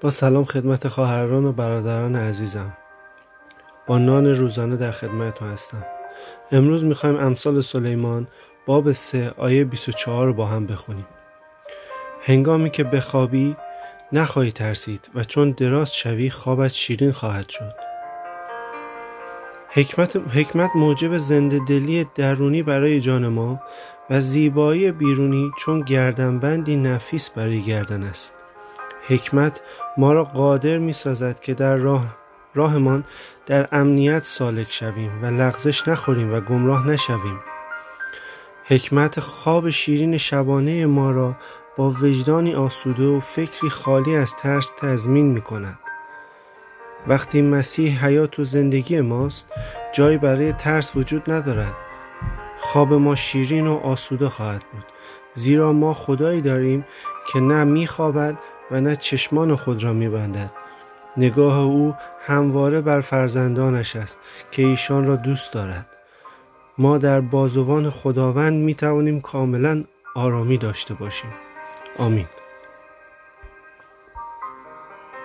با سلام خدمت خواهران و برادران عزیزم. با نان روزانه در خدمتتون هستم. امروز می‌خوایم امثال سلیمان باب 3 آیه 24 رو با هم بخونیم. هنگامی که بخوابی نخواهی ترسید و چون دراز شوی خوابت شیرین خواهد شد. حکمت, حکمت موجب زنده دلی درونی برای جان ما و زیبایی بیرونی چون گردنبندی نفیس برای گردن است. حکمت ما را قادر می سازد که در راه راهمان در امنیت سالک شویم و لغزش نخوریم و گمراه نشویم. حکمت خواب شیرین شبانه ما را با وجدانی آسوده و فکری خالی از ترس تضمین می کند وقتی مسیح حیات و زندگی ماست جایی برای ترس وجود ندارد. خواب ما شیرین و آسوده خواهد بود. زیرا ما خدایی داریم که نه میخوابد و نه چشمان خود را میبندد. نگاه او همواره بر فرزندانش است که ایشان را دوست دارد. ما در بازوان خداوند می توانیم کاملا آرامی داشته باشیم. آمین.